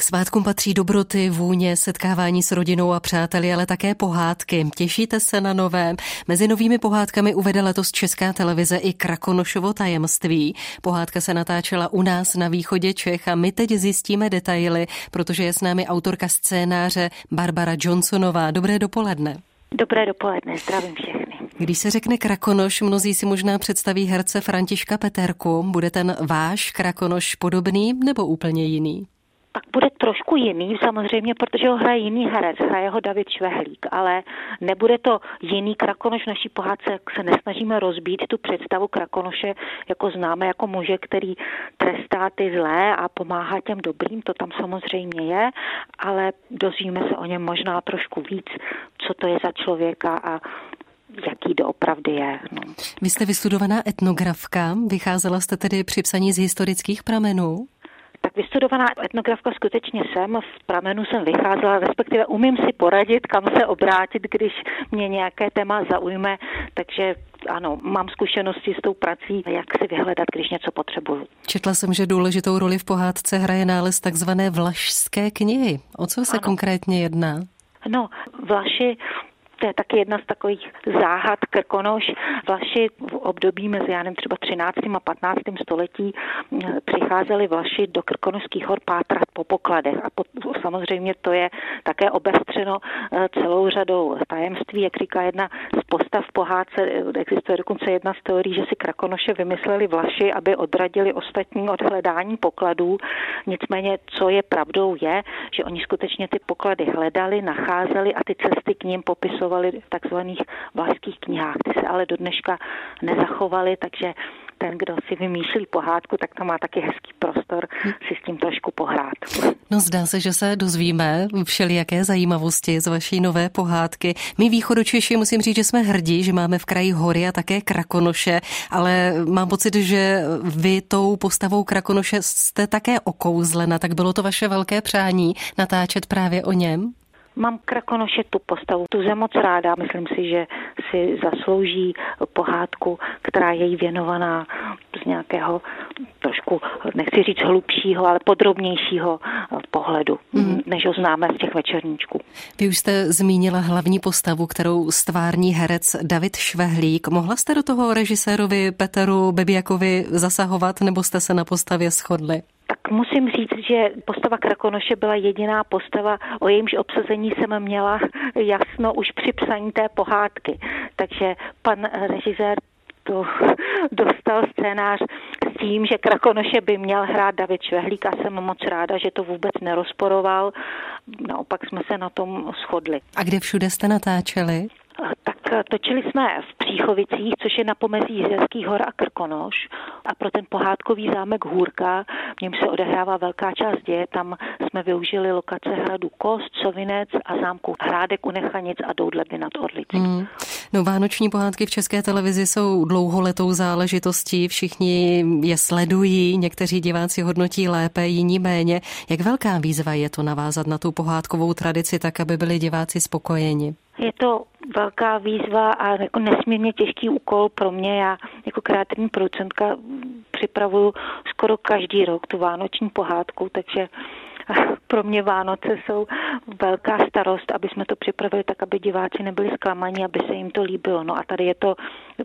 K svátkům patří dobroty, vůně, setkávání s rodinou a přáteli, ale také pohádky. Těšíte se na nové? Mezi novými pohádkami uvede letos Česká televize i Krakonošovo tajemství. Pohádka se natáčela u nás na východě Čech a my teď zjistíme detaily, protože je s námi autorka scénáře Barbara Johnsonová. Dobré dopoledne. Dobré dopoledne, zdravím všechny. Když se řekne Krakonoš, mnozí si možná představí herce Františka Peterku. Bude ten váš Krakonoš podobný nebo úplně jiný? Tak bude trošku jiný samozřejmě, protože ho hraje jiný herec, hraje ho David Švehlík, ale nebude to jiný Krakonoš naší pohádce, jak se nesnažíme rozbít tu představu Krakonoše, jako známe jako muže, který trestá ty zlé a pomáhá těm dobrým, to tam samozřejmě je, ale dozvíme se o něm možná trošku víc, co to je za člověka a jaký doopravdy je. No. Vy jste vystudovaná etnografka, vycházela jste tedy při psaní z historických pramenů? Vystudovaná etnografka skutečně jsem, v pramenu jsem vycházela, respektive umím si poradit, kam se obrátit, když mě nějaké téma zaujme, takže ano, mám zkušenosti s tou prací, jak si vyhledat, když něco potřebuju. Četla jsem, že důležitou roli v pohádce hraje nález takzvané vlašské knihy. O co se ano. konkrétně jedná? No, Vlaši to je taky jedna z takových záhad Krkonoš. Vlaši v období mezi, já nevím, třeba 13. a 15. století přicházeli Vlaši do Krkonošských hor pátrat po pokladech a po, samozřejmě to je také obestřeno eh, celou řadou tajemství, jak říká jedna z postav pohádce, existuje dokonce jedna z teorií, že si Krakonoše vymysleli Vlaši, aby odradili ostatní od hledání pokladů. Nicméně, co je pravdou, je, že oni skutečně ty poklady hledali, nacházeli a ty cesty k ním popisovali v takzvaných vlašských knihách. Ty se ale do dneška nezachovaly, takže ten, kdo si vymýšlí pohádku, tak to má taky hezký prostor si s tím trošku pohrát. No zdá se, že se dozvíme všelijaké zajímavosti z vaší nové pohádky. My východočeši musím říct, že jsme hrdí, že máme v kraji hory a také krakonoše, ale mám pocit, že vy tou postavou krakonoše jste také okouzlena, tak bylo to vaše velké přání natáčet právě o něm? Mám Krakonoše tu postavu, tu ze moc ráda. Myslím si, že si zaslouží pohádku, která je jí věnovaná z nějakého trošku, nechci říct hlubšího, ale podrobnějšího pohledu, mm. než ho známe z těch večerníčků. Vy už jste zmínila hlavní postavu, kterou stvární herec David Švehlík. Mohla jste do toho režisérovi Peteru Bebiakovi zasahovat, nebo jste se na postavě shodli? tak musím říct, že postava Krakonoše byla jediná postava, o jejímž obsazení jsem měla jasno už při psaní té pohádky. Takže pan režisér to dostal scénář tím, že Krakonoše by měl hrát David Švehlík a jsem moc ráda, že to vůbec nerozporoval. Naopak jsme se na tom shodli. A kde všude jste natáčeli? Tak točili jsme v Příchovicích, což je na pomezí Jizerských hor a Krkonoš. A pro ten pohádkový zámek Hůrka, v něm se odehrává velká část děje, tam jsme využili lokace hradu Kost, Sovinec a zámku Hrádek u Nechanic a Doudleby nad Orlicí. Mm. No, vánoční pohádky v České televizi jsou dlouholetou záležitostí, všichni je sledují, někteří diváci hodnotí lépe, jiní méně. Jak velká výzva je to navázat na tu pohádkovou tradici tak, aby byli diváci spokojeni? Je to velká výzva a jako nesmírně těžký úkol pro mě. Já jako kreativní producentka připravuju skoro každý rok tu vánoční pohádku, takže pro mě Vánoce jsou velká starost, aby jsme to připravili tak, aby diváci nebyli zklamaní, aby se jim to líbilo. No a tady je to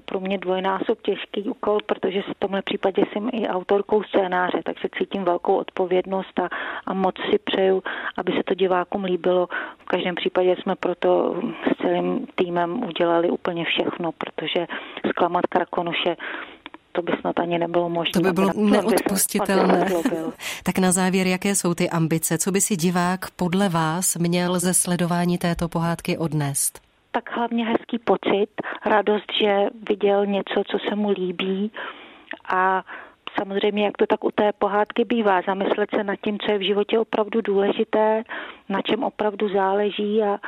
pro mě dvojnásob těžký úkol, protože v tomhle případě jsem i autorkou scénáře, takže cítím velkou odpovědnost a, a moc si přeju, aby se to divákům líbilo. V každém případě jsme proto s celým týmem udělali úplně všechno, protože zklamat Krakonoše to by snad ani nebylo možné. To by bylo neodpustitelné. tak na závěr, jaké jsou ty ambice? Co by si divák podle vás měl ze sledování této pohádky odnést? Tak hlavně hezký pocit, radost, že viděl něco, co se mu líbí a samozřejmě, jak to tak u té pohádky bývá, zamyslet se nad tím, co je v životě opravdu důležité, na čem opravdu záleží a,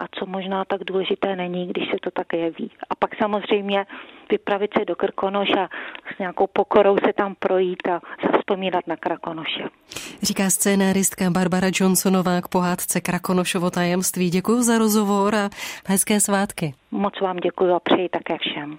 a co možná tak důležité není, když se to tak jeví. A pak samozřejmě vypravit se do Krkonoš a s nějakou pokorou se tam projít a zaspomínat na Krakonoše. Říká scénáristka Barbara Johnsonová k pohádce Krakonošovo tajemství. Děkuji za rozhovor a hezké svátky. Moc vám děkuji a přeji také všem.